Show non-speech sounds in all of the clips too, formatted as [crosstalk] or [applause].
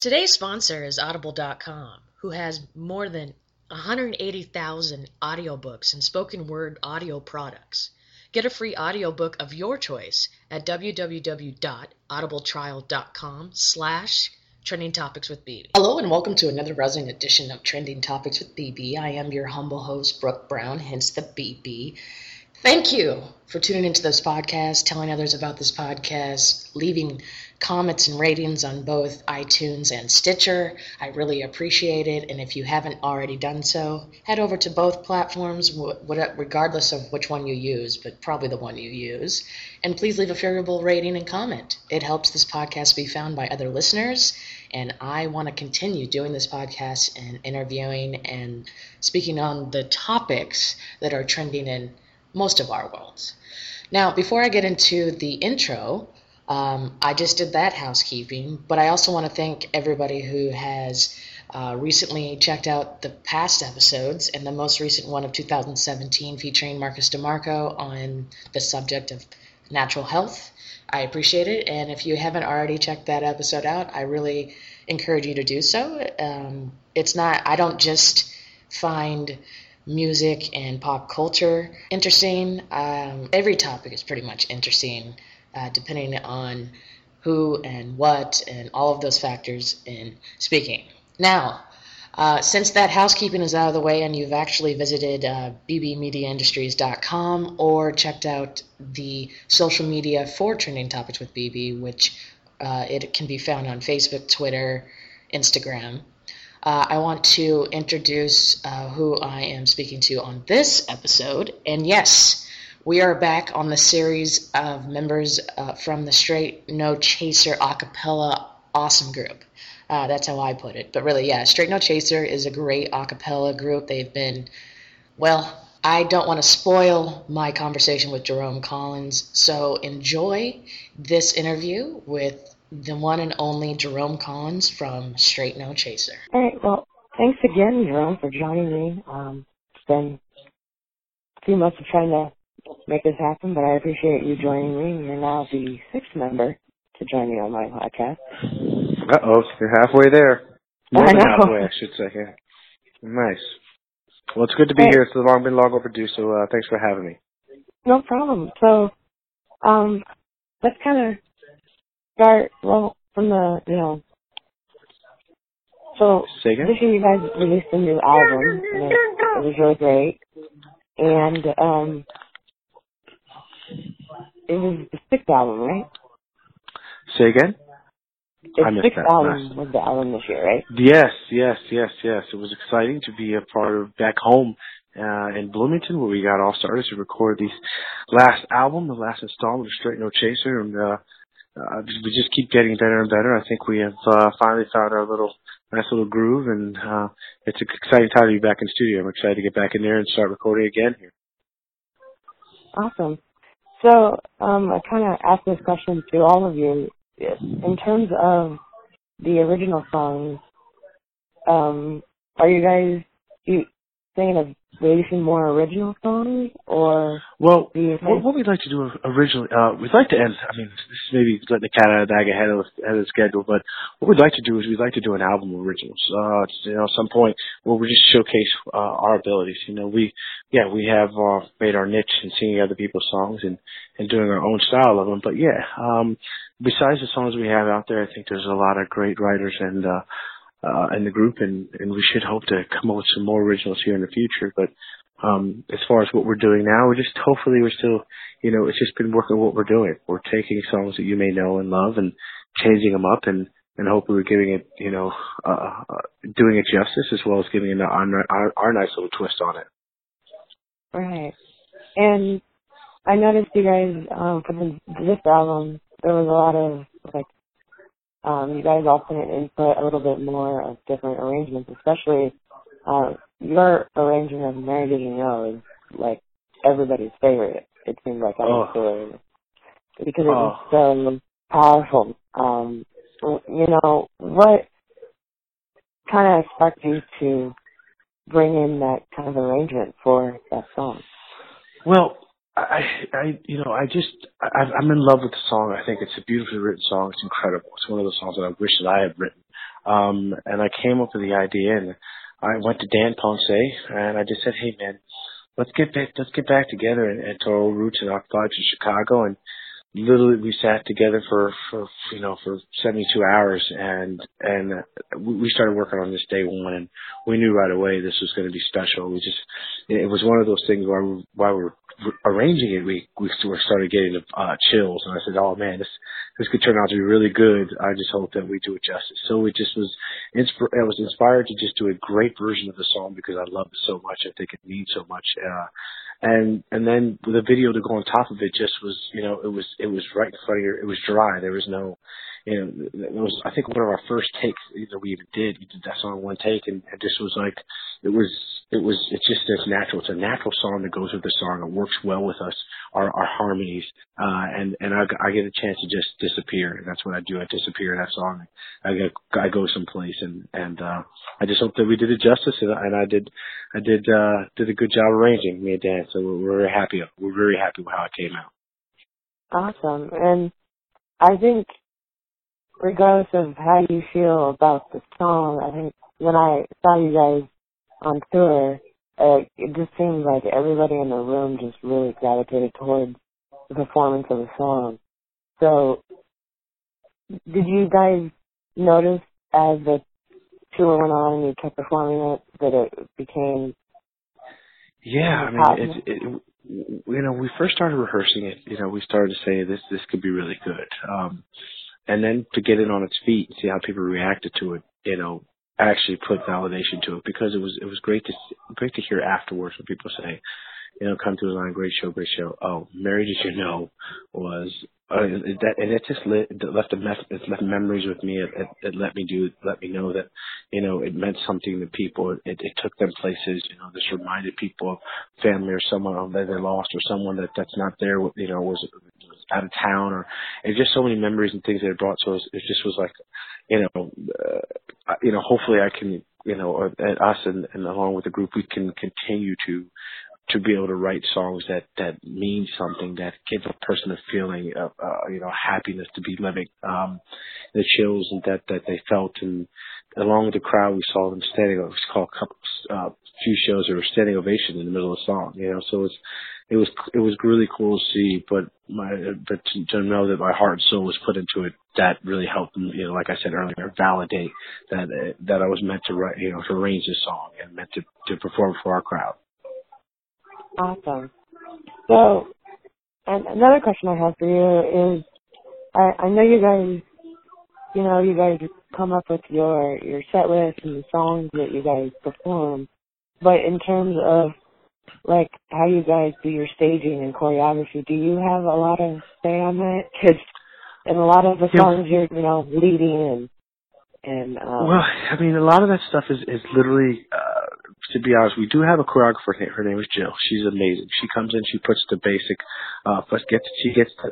Today's sponsor is Audible.com, who has more than 180,000 audiobooks and spoken word audio products. Get a free audiobook of your choice at www.audibletrial.com slash trending topics with BB. Hello and welcome to another rousing edition of Trending Topics with BB. I am your humble host, Brooke Brown, hence the BB. Thank you for tuning into this podcast, telling others about this podcast, leaving comments and ratings on both iTunes and Stitcher. I really appreciate it. And if you haven't already done so, head over to both platforms, regardless of which one you use, but probably the one you use. And please leave a favorable rating and comment. It helps this podcast be found by other listeners. And I want to continue doing this podcast and interviewing and speaking on the topics that are trending in most of our worlds. Now, before I get into the intro, um, I just did that housekeeping, but I also want to thank everybody who has uh, recently checked out the past episodes and the most recent one of 2017 featuring Marcus DeMarco on the subject of natural health. I appreciate it, and if you haven't already checked that episode out, I really encourage you to do so. Um, it's not, I don't just find music and pop culture interesting. Um, every topic is pretty much interesting uh, depending on who and what and all of those factors in speaking. Now, uh, since that housekeeping is out of the way and you've actually visited uh, bbmediaindustries.com or checked out the social media for trending topics with BB, which uh, it can be found on Facebook, Twitter, Instagram. Uh, I want to introduce uh, who I am speaking to on this episode. And yes, we are back on the series of members uh, from the Straight No Chaser acapella awesome group. Uh, that's how I put it. But really, yeah, Straight No Chaser is a great acapella group. They've been, well, I don't want to spoil my conversation with Jerome Collins, so enjoy this interview with the one and only Jerome Collins from Straight No Chaser. All right, well, thanks again, Jerome, for joining me. Um, it's been a few months of trying to make this happen, but I appreciate you joining me. You're now the sixth member to join me on my podcast. Uh oh, you're halfway there. More than halfway, I should say. Yeah. Nice. Well, it's good to be hey. here. It's long been long overdue, so uh, thanks for having me. No problem. So, um, let's kind of start well from the you know. So this year you guys released a new album, and it, it was really great. And um, it was the sixth album, right? Say again? The sixth album was the album this year, right? Yes, yes, yes, yes. It was exciting to be a part of back home uh, in Bloomington where we got all started to record the last album, the last installment of Straight No Chaser, and uh, uh, we just keep getting better and better. I think we have uh, finally found our little nice little groove, and uh, it's an exciting time to be back in the studio. I'm excited to get back in there and start recording again here. Awesome. So um, I kind of asked this question to all of you. In terms of the original songs, um, are you guys you thinking of releasing more original songs, or well, what, what, we'd like to do originally, uh, we'd like to end. I mean, this is maybe letting the cat out of the bag ahead of, ahead of the schedule, but what we'd like to do is we'd like to do an album of originals. Uh, you know, at some point where we just showcase uh, our abilities. You know, we, yeah, we have uh, made our niche in singing other people's songs and and doing our own style of them. But yeah, um, besides the songs we have out there, I think there's a lot of great writers and. uh uh, in the group, and, and we should hope to come up with some more originals here in the future. But um, as far as what we're doing now, we're just hopefully we're still, you know, it's just been working what we're doing. We're taking songs that you may know and love and changing them up and and hopefully we're giving it, you know, uh, uh, doing it justice as well as giving it our, our, our nice little twist on it. Right. And I noticed you guys um, for this album there was a lot of like um, you guys all put in input a little bit more of different arrangements, especially uh, your arrangement of Mary Know is like everybody's favorite. It seems like on oh. because it was oh. so powerful. Um, you know what kind of sparked you to bring in that kind of arrangement for that song? Well, I, I, you know, I just, I, I'm in love with the song. I think it's a beautifully written song. It's incredible. It's one of those songs that I wish that I had written. Um, and I came up with the idea, and I went to Dan Ponce, and I just said, "Hey, man, let's get back, let's get back together and, and to our roots and in Oxford in Chicago." And literally, we sat together for for you know for 72 hours, and and we started working on this day one, and we knew right away this was going to be special. We just it was one of those things where we, while we were arranging it, we we started getting uh, chills, and I said, "Oh man, this this could turn out to be really good. I just hope that we do it justice." So it just was, insp- I was inspired to just do a great version of the song because I love it so much. I think it means so much, uh, and and then the video to go on top of it just was, you know, it was it was right in front of your, it was dry. There was no you know, it was I think one of our first takes that we even did. We did that song one take, and it just was like it was it was it's just as natural. It's a natural song that goes with the song. It works well with us, our our harmonies, uh, and and I, I get a chance to just disappear, and that's what I do. I disappear in that song. I get I go someplace, and and uh, I just hope that we did it justice, and, and I did I did uh, did a good job arranging me and Dan. So we're very happy. We're very happy with how it came out. Awesome, and I think regardless of how you feel about the song, I think when I saw you guys on tour, uh, it just seemed like everybody in the room just really gravitated towards the performance of the song. So, did you guys notice as the tour went on and you kept performing it that it became? Yeah, I mean, it, it, you know, we first started rehearsing it. You know, we started to say this this could be really good. Um, and then to get it on its feet and see how people reacted to it, you know, actually put validation to it because it was it was great to great to hear afterwards when people say, you know, come to the line, great show, great show. Oh, Mary, did you know was uh, that and it just lit, it left a mess, it left memories with me. It, it, it let me do let me know that you know it meant something to people. It, it took them places. You know, this reminded people of family or someone that they lost or someone that that's not there. You know, was out of town or and just so many memories and things that it brought. So it, was, it just was like, you know, uh, you know, hopefully I can, you know, at us and, and along with the group, we can continue to to be able to write songs that that mean something that give a person a feeling of uh, you know happiness to be living um the chills and that that they felt and along with the crowd we saw them standing it was called a couple uh few shows that were standing ovation in the middle of the song you know so it's it was it was really cool to see, but my but to, to know that my heart and soul was put into it, that really helped. You know, like I said earlier, validate that that I was meant to write, you know, to arrange this song and meant to to perform for our crowd. Awesome. So, and another question I have for you is, I I know you guys, you know, you guys come up with your your set list and the songs that you guys perform, but in terms of like how you guys do your staging and choreography. Do you have a lot of say on that? Because in a lot of the songs, yeah. you're you know leading and and um, well, I mean, a lot of that stuff is is literally. Uh, to be honest, we do have a choreographer. Her name is Jill. She's amazing. She comes in, she puts the basic, uh, first gets, she gets the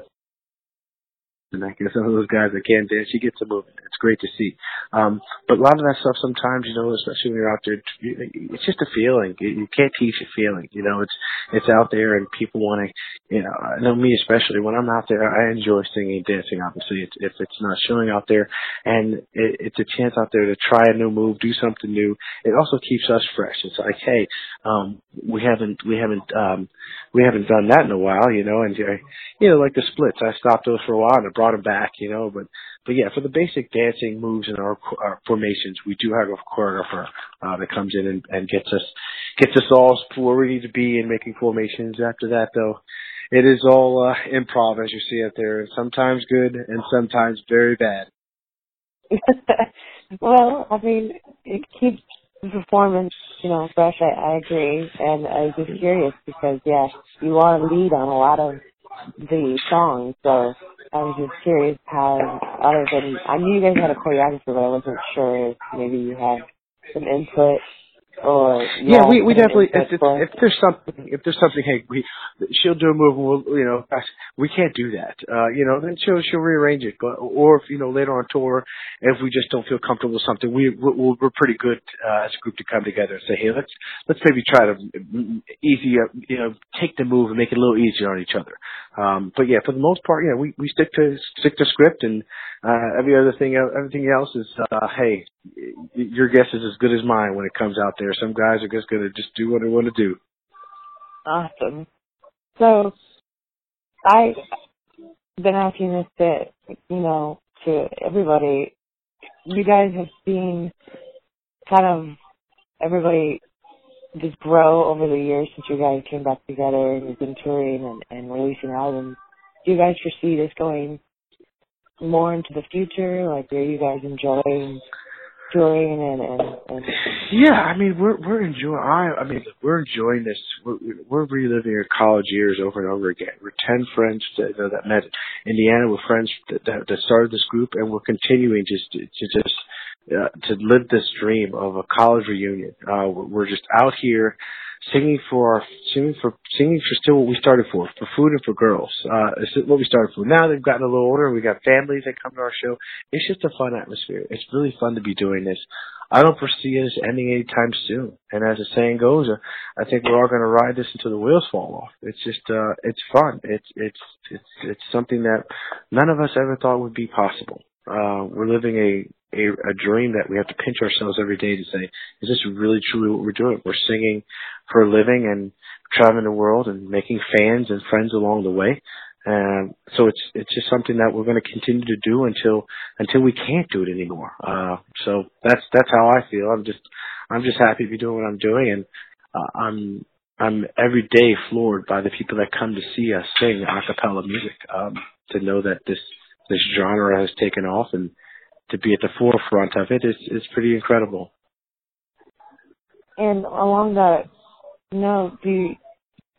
and I guess some of those guys that can't dance, you get to moving. It's great to see. Um, but a lot of that stuff sometimes, you know, especially when you're out there, it's just a feeling. You can't teach a feeling. You know, it's it's out there, and people want to. You know, I know me especially when I'm out there, I enjoy singing and dancing. Obviously, it's, if it's not showing out there, and it, it's a chance out there to try a new move, do something new. It also keeps us fresh. It's like, hey, um, we haven't we haven't um, we haven't done that in a while, you know, and uh, you know, like the splits, I stopped those for a while and I brought them back, you know, but but yeah, for the basic dancing moves and our, our formations, we do have a choreographer uh, that comes in and, and gets us gets us all where we need to be in making formations. After that, though, it is all uh, improv as you see it there, sometimes good and sometimes very bad. [laughs] well, I mean, it keeps the performance, you know, fresh. I, I agree, and I was just curious because yeah, you are lead on a lot of the songs, so I was just curious how other than I knew you guys had a choreographer, but I wasn't sure if maybe you had some input or yeah, we we definitely if, if, if there's something if there's something hey we she'll do a move and we'll you know we can't do that. Uh you know then she'll she'll rearrange it. But or if you know later on tour if we just don't feel comfortable with something we we're, we're pretty good uh, as a group to come together and say hey let's let's maybe try to easy you know take the move and make it a little easier on each other um but yeah for the most part yeah we we stick to stick to script and Uh, every other thing, everything else is, uh, hey, your guess is as good as mine when it comes out there. Some guys are just gonna just do what they want to do. Awesome. So, I've been asking this to you know to everybody. You guys have seen kind of everybody just grow over the years since you guys came back together and you've been touring and, and releasing albums. Do you guys foresee this going more into the future? Like, are you guys enjoying touring and, and, and yeah, I mean we're we're enjoying. I I mean we're enjoying this. We're we're reliving our college years over and over again. We're ten friends that you know, that met Indiana. We're friends that, that that started this group, and we're continuing just to, to just uh, to live this dream of a college reunion. Uh, we're just out here singing for our singing for singing for still what we started for for food and for girls. Uh, it's what we started for. Now they've gotten a little older. We got families that come to our show. It's just a fun atmosphere. It's really fun to be doing this. I don't foresee us ending anytime soon. And as the saying goes, uh, I think we're all going to ride this until the wheels fall off. It's just, uh, it's fun. It's, it's, it's, it's something that none of us ever thought would be possible. Uh, we're living a, a, a dream that we have to pinch ourselves every day to say, is this really truly what we're doing? We're singing for a living and traveling the world and making fans and friends along the way. Um, so it's it's just something that we're going to continue to do until until we can't do it anymore. Uh, so that's that's how I feel. I'm just I'm just happy to be doing what I'm doing, and uh, I'm I'm every day floored by the people that come to see us sing a cappella music. Um, to know that this this genre has taken off and to be at the forefront of it is is pretty incredible. And along that note, do you,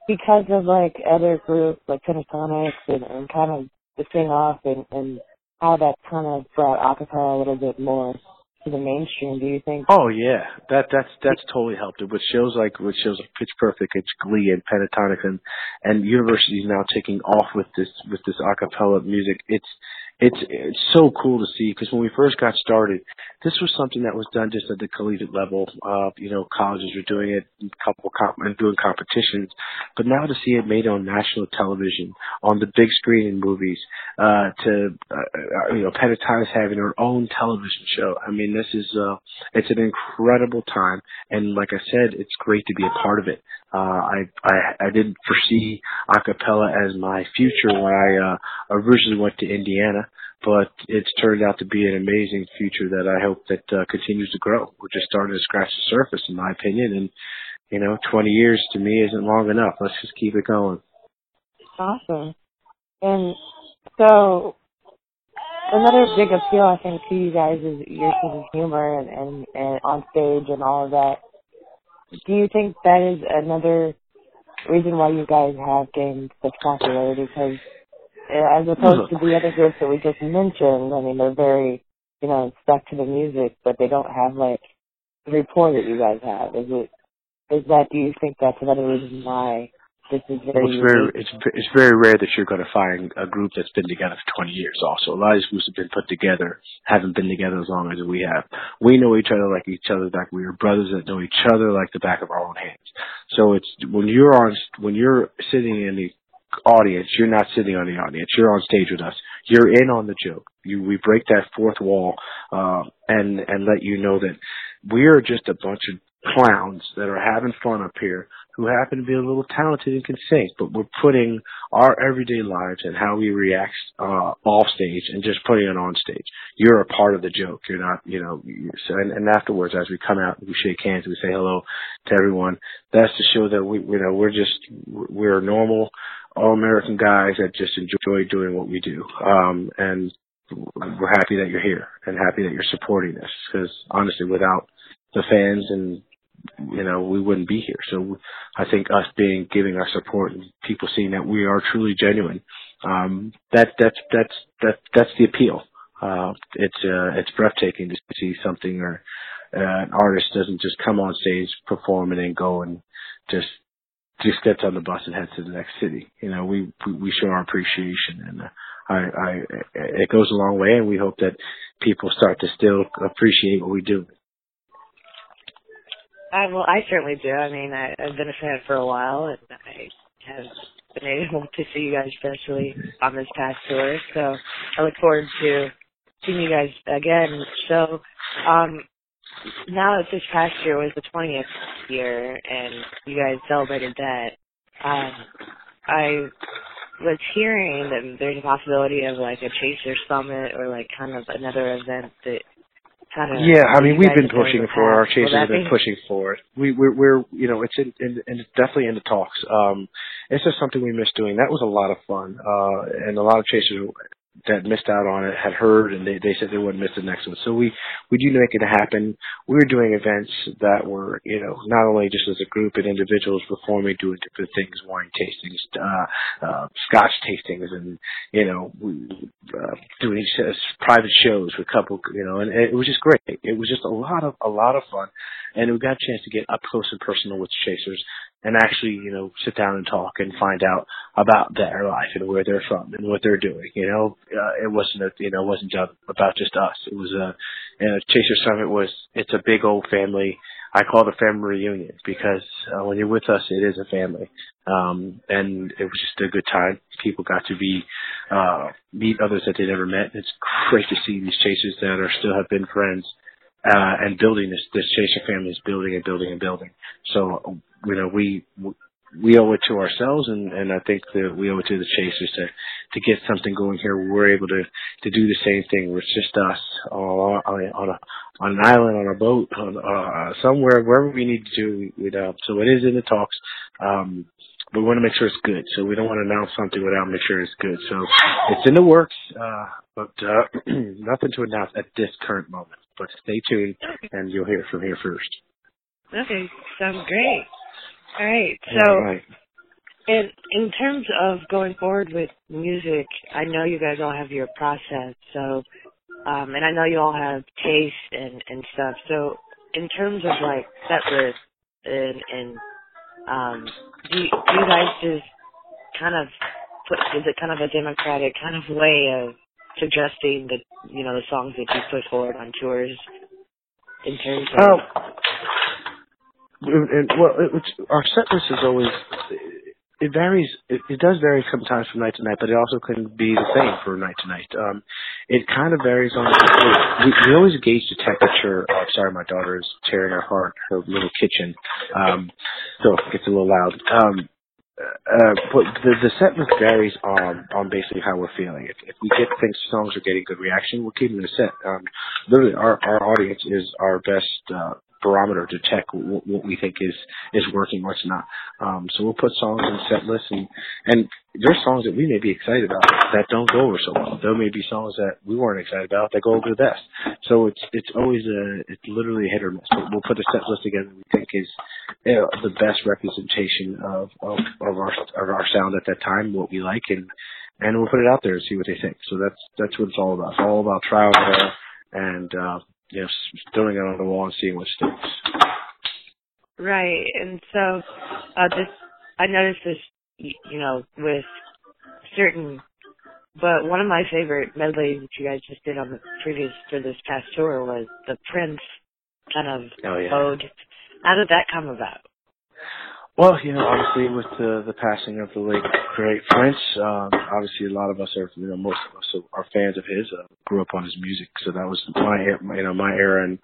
because of like other groups like Pentatonix and, and kind of the thing off and, and how that kind of brought acapella a little bit more the mainstream, do you think? Oh yeah, that that's that's totally helped it. With shows like with shows like Pitch Perfect, it's Glee and Pentatonix, and and universities now taking off with this with this acapella music. It's it's it's so cool to see because when we first got started, this was something that was done just at the collegiate level. Uh, you know, colleges were doing it, a couple comp- and doing competitions, but now to see it made on national television, on the big screen in movies, uh, to uh, you know, Pentatonix having their own television show. I mean, this is uh, it's an incredible time, and like I said, it's great to be a part of it. Uh, I, I I didn't foresee acapella as my future when I uh, originally went to Indiana, but it's turned out to be an amazing future that I hope that uh, continues to grow. We're just starting to scratch the surface, in my opinion, and you know, 20 years to me isn't long enough. Let's just keep it going. Awesome. And so another big appeal, I think, to you guys is your sense of humor and, and, and on stage and all of that. Do you think that is another reason why you guys have gained such popularity? Because uh, as opposed to the other groups that we just mentioned, I mean, they're very, you know, stuck to the music, but they don't have like the rapport that you guys have. Is it? Is that? Do you think that's another reason why this is very. Well, it's very it's it's very rare that you're going to find a group that's been together for 20 years. Also, a lot of these groups have been put together, haven't been together as long as we have. We know each other like each other back. We are brothers that know each other like the back of our own hands. So it's when you're on when you're sitting in the audience, you're not sitting on the audience. You're on stage with us. You're in on the joke. You we break that fourth wall uh, and and let you know that we're just a bunch of clowns that are having fun up here who happen to be a little talented and can sing, but we're putting our everyday lives and how we react uh, off stage and just putting it on stage. You're a part of the joke. You're not, you know. So, and, and afterwards, as we come out, we shake hands, we say hello to everyone. That's to show that we, you know, we're just we're normal, all American guys that just enjoy doing what we do. Um, and we're happy that you're here and happy that you're supporting us because honestly, without the fans and you know, we wouldn't be here. So I think us being, giving our support and people seeing that we are truly genuine, um, that, that's, that's, that, that's the appeal. Uh, it's, uh, it's breathtaking to see something or, uh, an artist doesn't just come on stage, perform and then go and just, just gets on the bus and heads to the next city. You know, we, we, show our appreciation and, uh, I, I, it goes a long way and we hope that people start to still appreciate what we do. I, well, I certainly do. I mean, I, I've been a fan for a while, and I have been able to see you guys especially on this past tour. So I look forward to seeing you guys again. So, um, now that this past year was the 20th year and you guys celebrated that, um, I was hearing that there's a possibility of like a Chaser Summit or like kind of another event that kind of. Yeah, I mean we've been pushing for our Chasers have been pushing for it. We we're, we're you know it's in, in, in it's definitely in the talks. Um, it's just something we miss doing. That was a lot of fun, uh, and a lot of Chasers that missed out on it had heard and they, they said they wouldn't miss the next one. So we, we do make it happen. We were doing events that were, you know, not only just as a group and individuals performing, doing different things, wine tastings, uh, uh, scotch tastings and, you know, we, uh, doing uh, private shows with a couple, you know, and, and it was just great. It was just a lot of, a lot of fun. And we got a chance to get up close and personal with chasers and actually, you know, sit down and talk and find out about their life and where they're from and what they're doing. You know, uh, it wasn't a, you know, it wasn't about just us. It was a, and a Chaser Summit was, it's a big old family. I call a family reunion because uh, when you're with us, it is a family. Um, and it was just a good time. People got to be, uh, meet others that they never met. It's great to see these chasers that are still have been friends uh, and building this this Chaser family is building and building and building. So you know we we owe it to ourselves, and and I think that we owe it to the Chasers to to get something going here. We're able to to do the same thing. It's just us on on a on an island, on a boat, on, uh, somewhere, wherever we need to do. You know, so it is in the talks. Um, we want to make sure it's good. So we don't want to announce something without make sure it's good. So it's in the works, uh, but uh, [clears throat] nothing to announce at this current moment. But stay tuned, and you'll hear from here first. Okay, sounds great. All right, so All right. in in terms of going forward with music, I know you guys all have your process. So, um, and I know you all have taste and and stuff. So, in terms of like set list and and um, do you, do you guys just kind of put is it kind of a democratic kind of way of suggesting that you know the songs that you put forward on tours in terms of um, and, well, it, our set list is always it varies. It, it does vary sometimes from night to night, but it also can be the same for night to night. Um, it kind of varies on. We, we always gauge the temperature. Oh, sorry, my daughter is tearing apart her little kitchen, um, so it gets a little loud. Um, uh, but the the set list varies on on basically how we're feeling. If, if we get things songs are getting good reaction, we're keeping the set. Um, literally, our our audience is our best uh, barometer to check what, what we think is is working, what's not. Um, so we'll put songs in set lists, and and there's songs that we may be excited about that don't go over so well. There may be songs that we weren't excited about that go over the best. So it's it's always a it's literally hit or miss. But we'll put a set list together we think is you know, the best representation of, of of our of our sound at that time, what we like, and and we'll put it out there and see what they think. So that's that's what it's all about. It's all about trial and error and uh, you know, throwing it on the wall and seeing what sticks. Right, and so uh, this I noticed this, you know, with certain. But one of my favorite medleys that you guys just did on the previous for this past tour was the Prince kind of oh, yeah. ode. How did that come about? Well, you know, obviously with the the passing of the late great Prince, um, obviously a lot of us are, you know, most of us are fans of his. Uh, grew up on his music, so that was my, you know, my era, and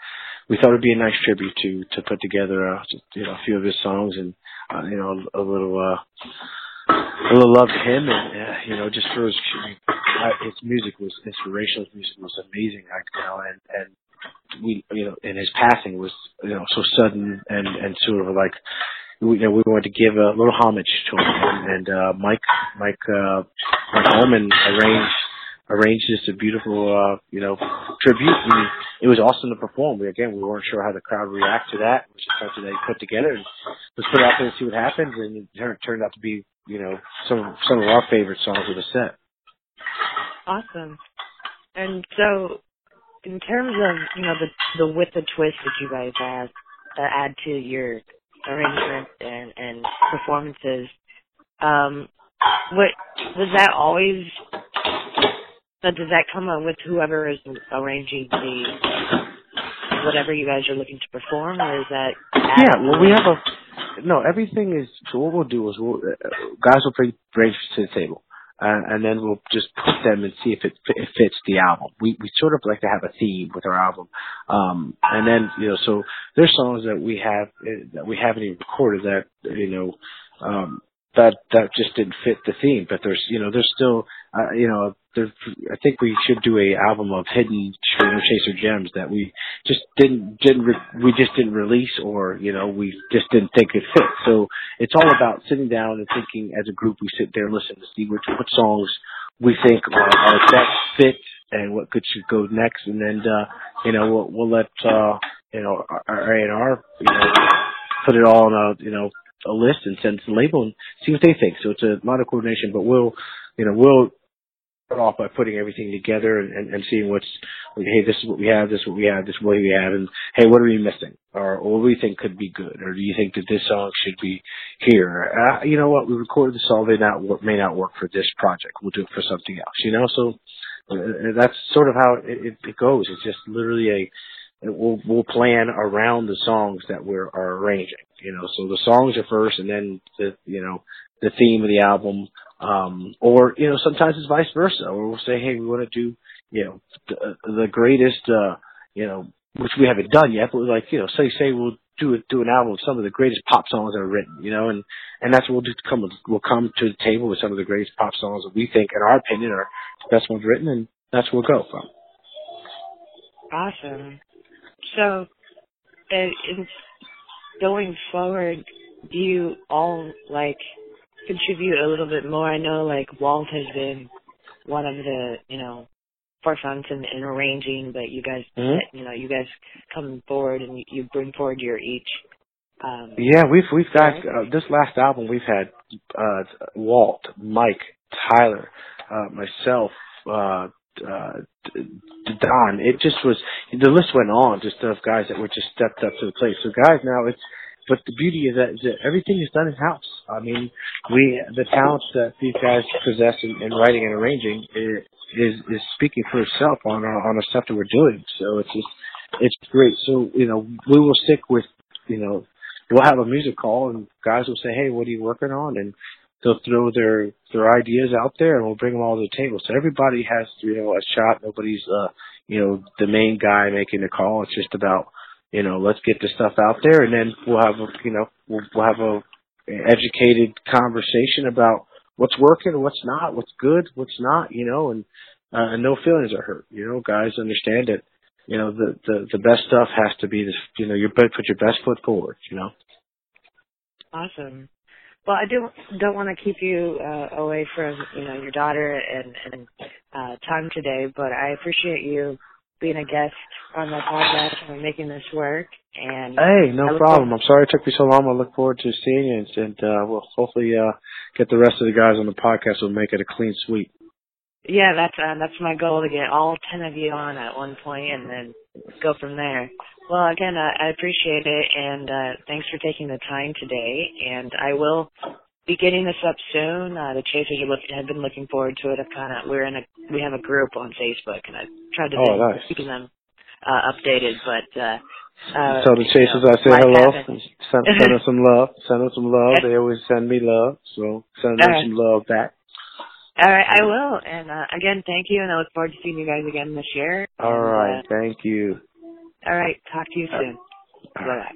we thought it'd be a nice tribute to to put together, uh, you know, a few of his songs and, uh, you know, a little, uh, a little love to him, and uh, you know, just for his, uh, his music was inspirational. His music was amazing, I, you know, and and we, you know, and his passing was, you know, so sudden and and sort of like we, you know, we wanted to give a little homage to him, and uh, Mike, Mike, uh, Mike Holman arranged arranged just a beautiful, uh, you know, tribute. And it was awesome to perform. We again, we weren't sure how the crowd would react to that. Was just something he put together, and let's put out there and see what happens. And it turned, turned out to be, you know, some some of our favorite songs of the set. Awesome. And so, in terms of you know the the with the twist that you guys add uh, add to your arrangement and and performances. Um, what was that always? But does that come up with whoever is arranging the whatever you guys are looking to perform, or is that? Yeah, well, we have a no. Everything is so. What we'll do is we'll uh, guys will bring bring to the table, uh, and then we'll just put them and see if it, it fits the album. We we sort of like to have a theme with our album, um, and then you know, so there's songs that we have uh, that we haven't even recorded that you know. Um, that that just didn't fit the theme. But there's you know there's still uh, you know I think we should do a album of hidden you chaser gems that we just didn't didn't re- we just didn't release or you know we just didn't think it fit. So it's all about sitting down and thinking as a group. We sit there and listen to see which what songs we think are, are best fit and what could should go next, and then uh, you know we'll we'll let uh, you know our A and R you know put it all on a you know a list and send it to the label and see what they think. So it's a lot of coordination, but we'll, you know, we'll start off by putting everything together and, and, and seeing what's, like, hey, this is what we have, this is what we have, this is what we have, and hey, what are we missing? Or, what do we think could be good? Or do you think that this song should be here? Uh, you know what? We recorded the song, may not may not work for this project. We'll do it for something else, you know? So uh, that's sort of how it, it, it goes. It's just literally a, we'll we'll plan around the songs that we're are arranging. You know, so the songs are first, and then the you know the theme of the album. Um, or you know, sometimes it's vice versa. Or we'll say, hey, we want to do you know the, the greatest uh, you know which we haven't done yet, but like you know, say say we'll do it do an album of some of the greatest pop songs ever written. You know, and and that's what we'll do. Come we'll come to the table with some of the greatest pop songs that we think, in our opinion, are the best ones written, and that's where we'll go from. Awesome. So, in going forward, do you all like contribute a little bit more? I know like Walt has been one of the you know forefronts in, in arranging, but you guys mm-hmm. you know you guys come forward and you, you bring forward your each. Um, yeah, we've we've got uh, this last album. We've had uh, Walt, Mike, Tyler, uh, myself, uh, uh, Don. It just was the list went on just of guys that were just stepped up to the plate. So guys, now it's but the beauty is that, is that everything is done in house. I mean, we the talents that these guys possess in, in writing and arranging is, is is speaking for itself on our, on the stuff that we're doing. So it's just it's great. So you know we will stick with you know we'll have a music call and guys will say, hey, what are you working on? And they'll throw their their ideas out there and we'll bring them all to the table. So everybody has you know a shot. Nobody's uh you know the main guy making the call. It's just about you know let's get the stuff out there and then we'll have a you know we'll, we'll have a educated conversation about what's working, and what's not, what's good, what's not. You know, and uh, and no feelings are hurt. You know, guys understand that. You know the the the best stuff has to be this. You know, you put your best foot forward. You know. Awesome. Well, I do don't want to keep you uh, away from you know your daughter and and uh, time today, but I appreciate you being a guest on the podcast and making this work. And hey, no problem. Forward- I'm sorry it took me so long. I look forward to seeing you, and, and uh, we'll hopefully uh, get the rest of the guys on the podcast. We'll make it a clean sweep. Yeah, that's uh, that's my goal to get all ten of you on at one point, and then go from there. Well, again, uh, I appreciate it, and uh, thanks for taking the time today. And I will be getting this up soon. Uh, the Chasers are look, have been looking forward to it. I've kind of we're in a we have a group on Facebook, and I've tried to oh, nice. keeping them uh, updated. But uh, uh, so the Chasers, know, I say hello. Send, send them some love. Send them some love. They always send me love, so send them [laughs] right. some love back. All right, I will. And uh, again, thank you, and I look forward to seeing you guys again this year. All and, right, uh, thank you. All right. Talk to you soon. Bye.